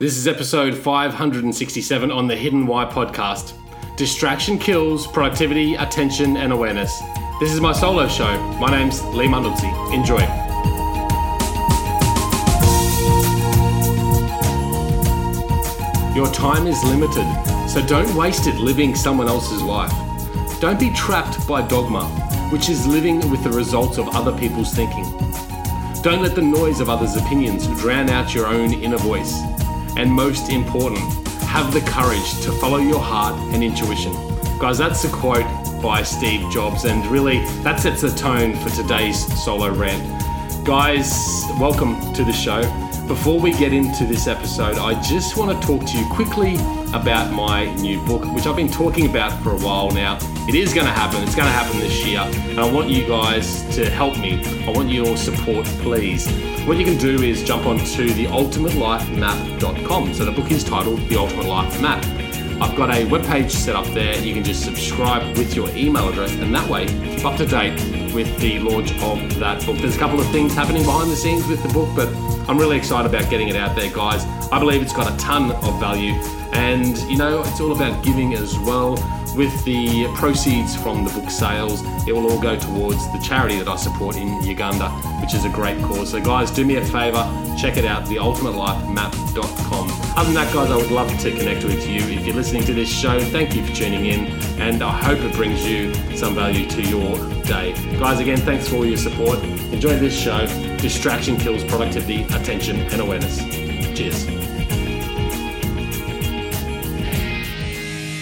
This is episode 567 on the Hidden Why podcast. Distraction kills productivity, attention, and awareness. This is my solo show. My name's Lee Manuzzi. Enjoy. Your time is limited, so don't waste it living someone else's life. Don't be trapped by dogma, which is living with the results of other people's thinking. Don't let the noise of others' opinions drown out your own inner voice. And most important, have the courage to follow your heart and intuition. Guys, that's a quote by Steve Jobs, and really that sets the tone for today's solo rant. Guys, welcome to the show. Before we get into this episode, I just want to talk to you quickly about my new book, which I've been talking about for a while now. It is going to happen, it's going to happen this year, and I want you guys to help me. I want your support, please. What you can do is jump onto theultimatelifemap.com. So the book is titled The Ultimate Life Map. I've got a webpage set up there. You can just subscribe with your email address, and that way up to date with the launch of that book. There's a couple of things happening behind the scenes with the book, but I'm really excited about getting it out there, guys. I believe it's got a ton of value, and you know, it's all about giving as well. With the proceeds from the book sales, it will all go towards the charity that I support in Uganda, which is a great cause. So, guys, do me a favor, check it out, theultimatelifemap.com. Other than that, guys, I would love to connect with you. If you're listening to this show, thank you for tuning in, and I hope it brings you some value to your day. Guys, again, thanks for all your support. Enjoy this show. Distraction kills productivity, attention, and awareness. Cheers.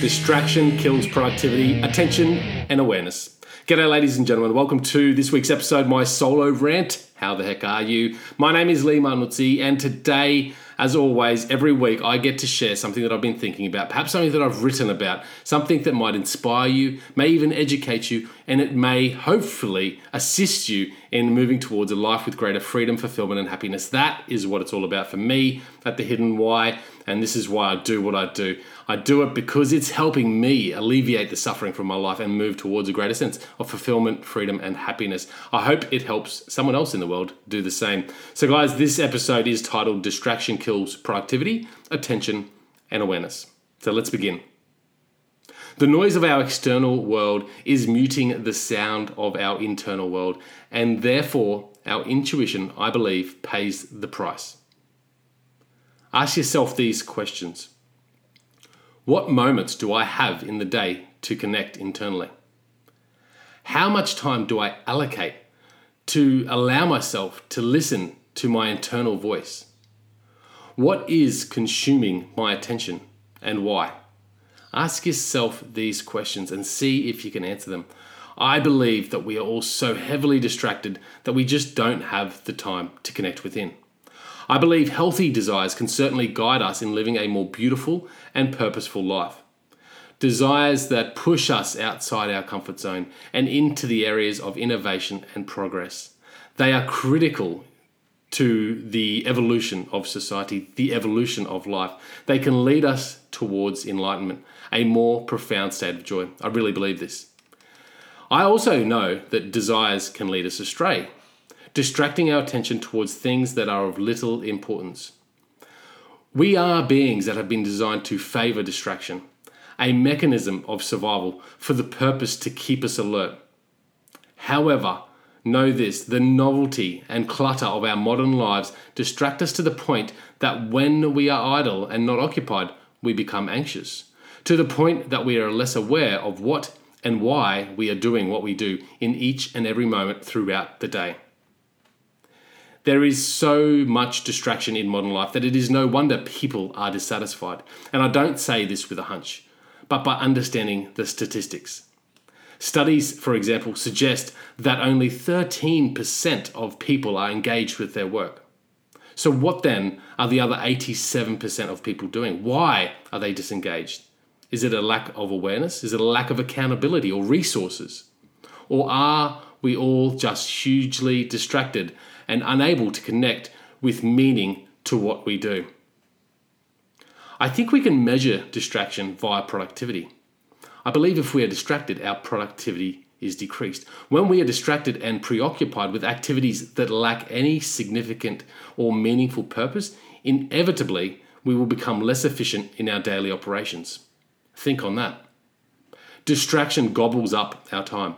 Distraction kills productivity, attention, and awareness. G'day, ladies and gentlemen. Welcome to this week's episode, my solo rant. How the heck are you? My name is Lee Manuzzi, and today, as always, every week I get to share something that I've been thinking about, perhaps something that I've written about, something that might inspire you, may even educate you, and it may hopefully assist you in moving towards a life with greater freedom, fulfillment, and happiness. That is what it's all about for me at The Hidden Why, and this is why I do what I do. I do it because it's helping me alleviate the suffering from my life and move towards a greater sense of fulfillment, freedom, and happiness. I hope it helps someone else in the world do the same. So, guys, this episode is titled Distraction Kills Productivity, Attention, and Awareness. So, let's begin. The noise of our external world is muting the sound of our internal world, and therefore, our intuition, I believe, pays the price. Ask yourself these questions What moments do I have in the day to connect internally? How much time do I allocate to allow myself to listen to my internal voice? What is consuming my attention and why? Ask yourself these questions and see if you can answer them. I believe that we are all so heavily distracted that we just don't have the time to connect within. I believe healthy desires can certainly guide us in living a more beautiful and purposeful life. Desires that push us outside our comfort zone and into the areas of innovation and progress. They are critical to the evolution of society, the evolution of life. They can lead us towards enlightenment, a more profound state of joy. I really believe this. I also know that desires can lead us astray, distracting our attention towards things that are of little importance. We are beings that have been designed to favor distraction, a mechanism of survival for the purpose to keep us alert. However, know this the novelty and clutter of our modern lives distract us to the point that when we are idle and not occupied, we become anxious, to the point that we are less aware of what and why we are doing what we do in each and every moment throughout the day. There is so much distraction in modern life that it is no wonder people are dissatisfied. And I don't say this with a hunch, but by understanding the statistics. Studies, for example, suggest that only 13% of people are engaged with their work. So, what then are the other 87% of people doing? Why are they disengaged? Is it a lack of awareness? Is it a lack of accountability or resources? Or are we all just hugely distracted and unable to connect with meaning to what we do? I think we can measure distraction via productivity. I believe if we are distracted, our productivity is decreased. When we are distracted and preoccupied with activities that lack any significant or meaningful purpose, inevitably we will become less efficient in our daily operations. Think on that. Distraction gobbles up our time.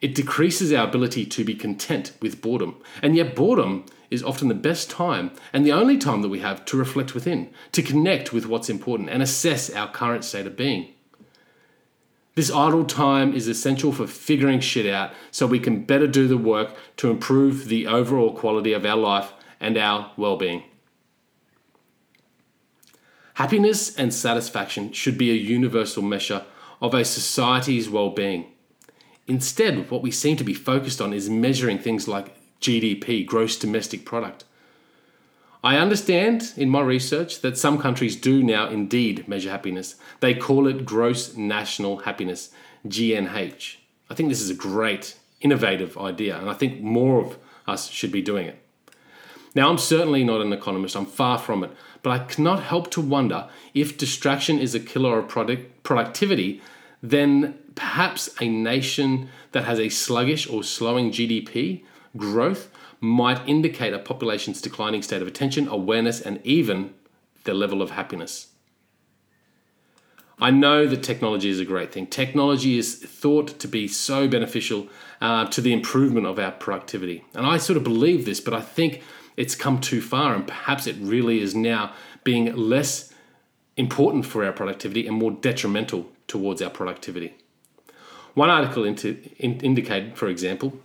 It decreases our ability to be content with boredom. And yet, boredom is often the best time and the only time that we have to reflect within, to connect with what's important and assess our current state of being. This idle time is essential for figuring shit out so we can better do the work to improve the overall quality of our life and our well being. Happiness and satisfaction should be a universal measure of a society's well being. Instead, what we seem to be focused on is measuring things like GDP, gross domestic product. I understand in my research that some countries do now indeed measure happiness. They call it gross national happiness, GNH. I think this is a great, innovative idea, and I think more of us should be doing it. Now, I'm certainly not an economist, I'm far from it, but I cannot help to wonder if distraction is a killer of product, productivity, then perhaps a nation that has a sluggish or slowing GDP growth might indicate a population's declining state of attention, awareness, and even their level of happiness. I know that technology is a great thing. Technology is thought to be so beneficial uh, to the improvement of our productivity. And I sort of believe this, but I think it's come too far, and perhaps it really is now being less important for our productivity and more detrimental towards our productivity. One article into, in, indicated, for example,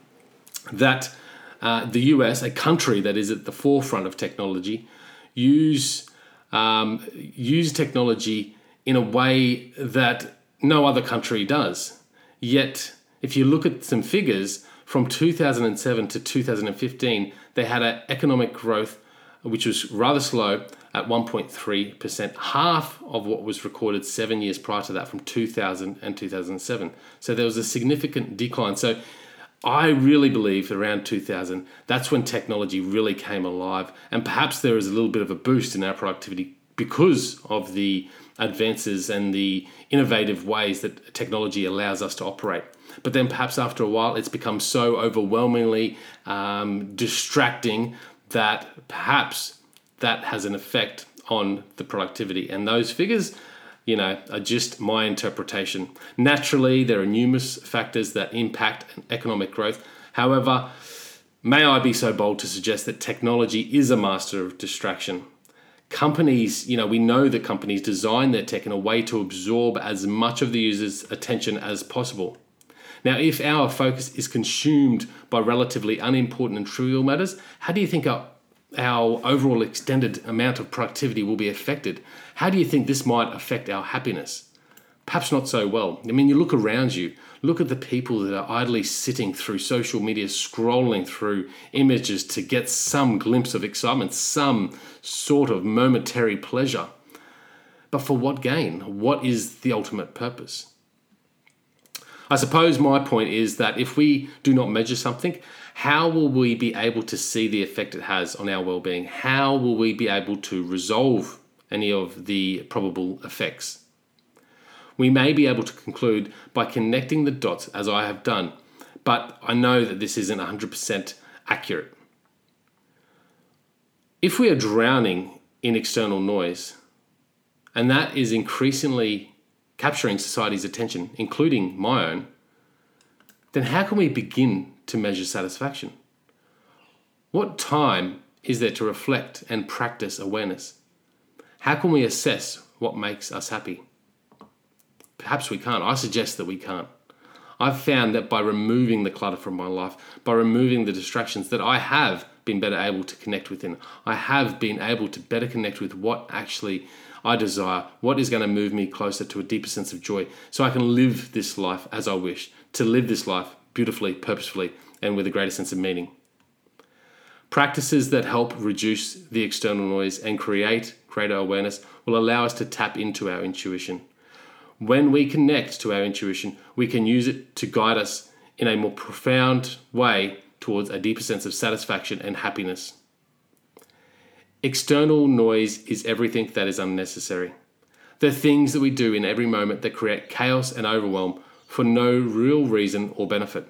that uh, the US, a country that is at the forefront of technology, use um, use technology in a way that no other country does. Yet, if you look at some figures from 2007 to 2015, they had an economic growth which was rather slow at 1.3%, half of what was recorded seven years prior to that from 2000 and 2007. So there was a significant decline. So I really believe around 2000, that's when technology really came alive. And perhaps there is a little bit of a boost in our productivity because of the advances and the innovative ways that technology allows us to operate. But then perhaps after a while, it's become so overwhelmingly um, distracting that perhaps that has an effect on the productivity. And those figures, you know, are just my interpretation. Naturally, there are numerous factors that impact economic growth. However, may I be so bold to suggest that technology is a master of distraction. Companies, you know, we know that companies design their tech in a way to absorb as much of the user's attention as possible. Now, if our focus is consumed by relatively unimportant and trivial matters, how do you think our, our overall extended amount of productivity will be affected? How do you think this might affect our happiness? Perhaps not so well. I mean, you look around you, look at the people that are idly sitting through social media, scrolling through images to get some glimpse of excitement, some sort of momentary pleasure. But for what gain? What is the ultimate purpose? I suppose my point is that if we do not measure something, how will we be able to see the effect it has on our well-being? How will we be able to resolve any of the probable effects? We may be able to conclude by connecting the dots as I have done, but I know that this isn't 100% accurate. If we are drowning in external noise, and that is increasingly capturing society's attention, including my own, then how can we begin to measure satisfaction? What time is there to reflect and practice awareness? How can we assess what makes us happy? Perhaps we can't. I suggest that we can't. I've found that by removing the clutter from my life, by removing the distractions, that I have been better able to connect within. I have been able to better connect with what actually I desire, what is going to move me closer to a deeper sense of joy, so I can live this life as I wish, to live this life beautifully, purposefully, and with a greater sense of meaning. Practices that help reduce the external noise and create greater awareness will allow us to tap into our intuition. When we connect to our intuition, we can use it to guide us in a more profound way towards a deeper sense of satisfaction and happiness. External noise is everything that is unnecessary. The things that we do in every moment that create chaos and overwhelm for no real reason or benefit.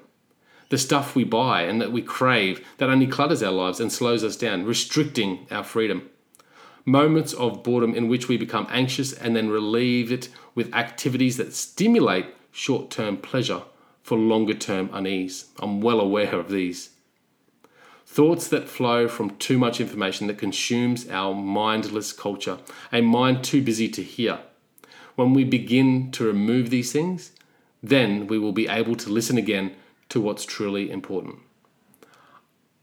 The stuff we buy and that we crave that only clutters our lives and slows us down, restricting our freedom. moments of boredom in which we become anxious and then relieve it with activities that stimulate short term pleasure for longer term unease. I'm well aware of these. Thoughts that flow from too much information that consumes our mindless culture, a mind too busy to hear. When we begin to remove these things, then we will be able to listen again to what's truly important.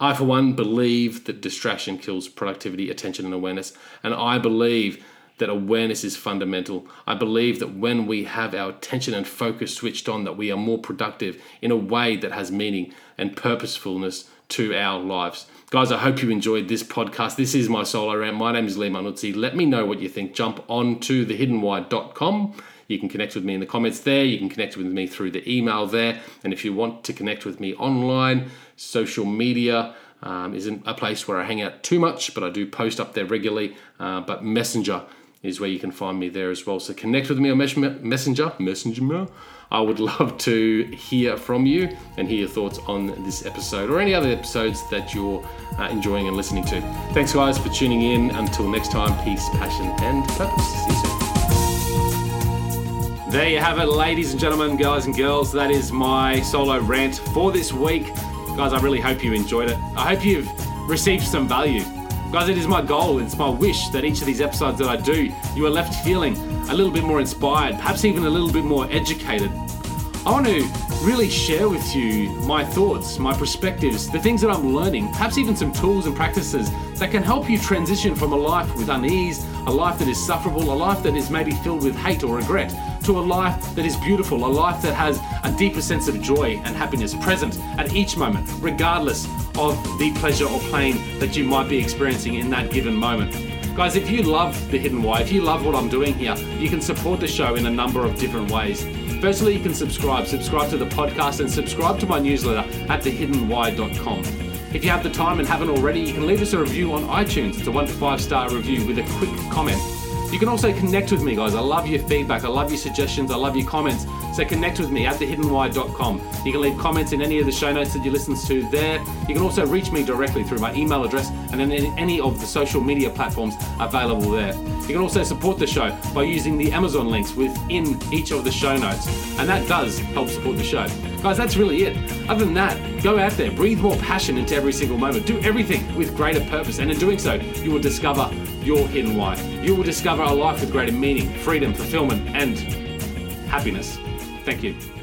I, for one, believe that distraction kills productivity, attention, and awareness. And I believe that awareness is fundamental. I believe that when we have our attention and focus switched on, that we are more productive in a way that has meaning and purposefulness to our lives. Guys, I hope you enjoyed this podcast. This is my solo rant. My name is Lee Manuzzi. Let me know what you think. Jump on to thehiddenwhy.com. You can connect with me in the comments there. You can connect with me through the email there. And if you want to connect with me online, social media um, isn't a place where I hang out too much, but I do post up there regularly. Uh, but Messenger is where you can find me there as well. So connect with me on Messenger. Messenger. I would love to hear from you and hear your thoughts on this episode or any other episodes that you're uh, enjoying and listening to. Thanks, guys, for tuning in. Until next time, peace, passion, and purpose. See you soon. There you have it, ladies and gentlemen, guys and girls. That is my solo rant for this week. Guys, I really hope you enjoyed it. I hope you've received some value. Guys, it is my goal, it's my wish that each of these episodes that I do, you are left feeling a little bit more inspired, perhaps even a little bit more educated. I want to really share with you my thoughts, my perspectives, the things that I'm learning, perhaps even some tools and practices that can help you transition from a life with unease, a life that is sufferable, a life that is maybe filled with hate or regret, to a life that is beautiful, a life that has a deeper sense of joy and happiness present at each moment, regardless of the pleasure or pain that you might be experiencing in that given moment. Guys, if you love The Hidden Why, if you love what I'm doing here, you can support the show in a number of different ways. Firstly, you can subscribe. Subscribe to the podcast and subscribe to my newsletter at thehiddenwhy.com. If you have the time and haven't already, you can leave us a review on iTunes. It's a one to five star review with a quick comment. You can also connect with me, guys. I love your feedback. I love your suggestions. I love your comments. So connect with me at thehiddenwhy.com. You can leave comments in any of the show notes that you listen to there. You can also reach me directly through my email address and in any of the social media platforms available there. You can also support the show by using the Amazon links within each of the show notes. And that does help support the show. Guys, that's really it. Other than that, go out there, breathe more passion into every single moment, do everything with greater purpose. And in doing so, you will discover your hidden why. You will discover a life with greater meaning, freedom, fulfillment, and happiness. Thank you.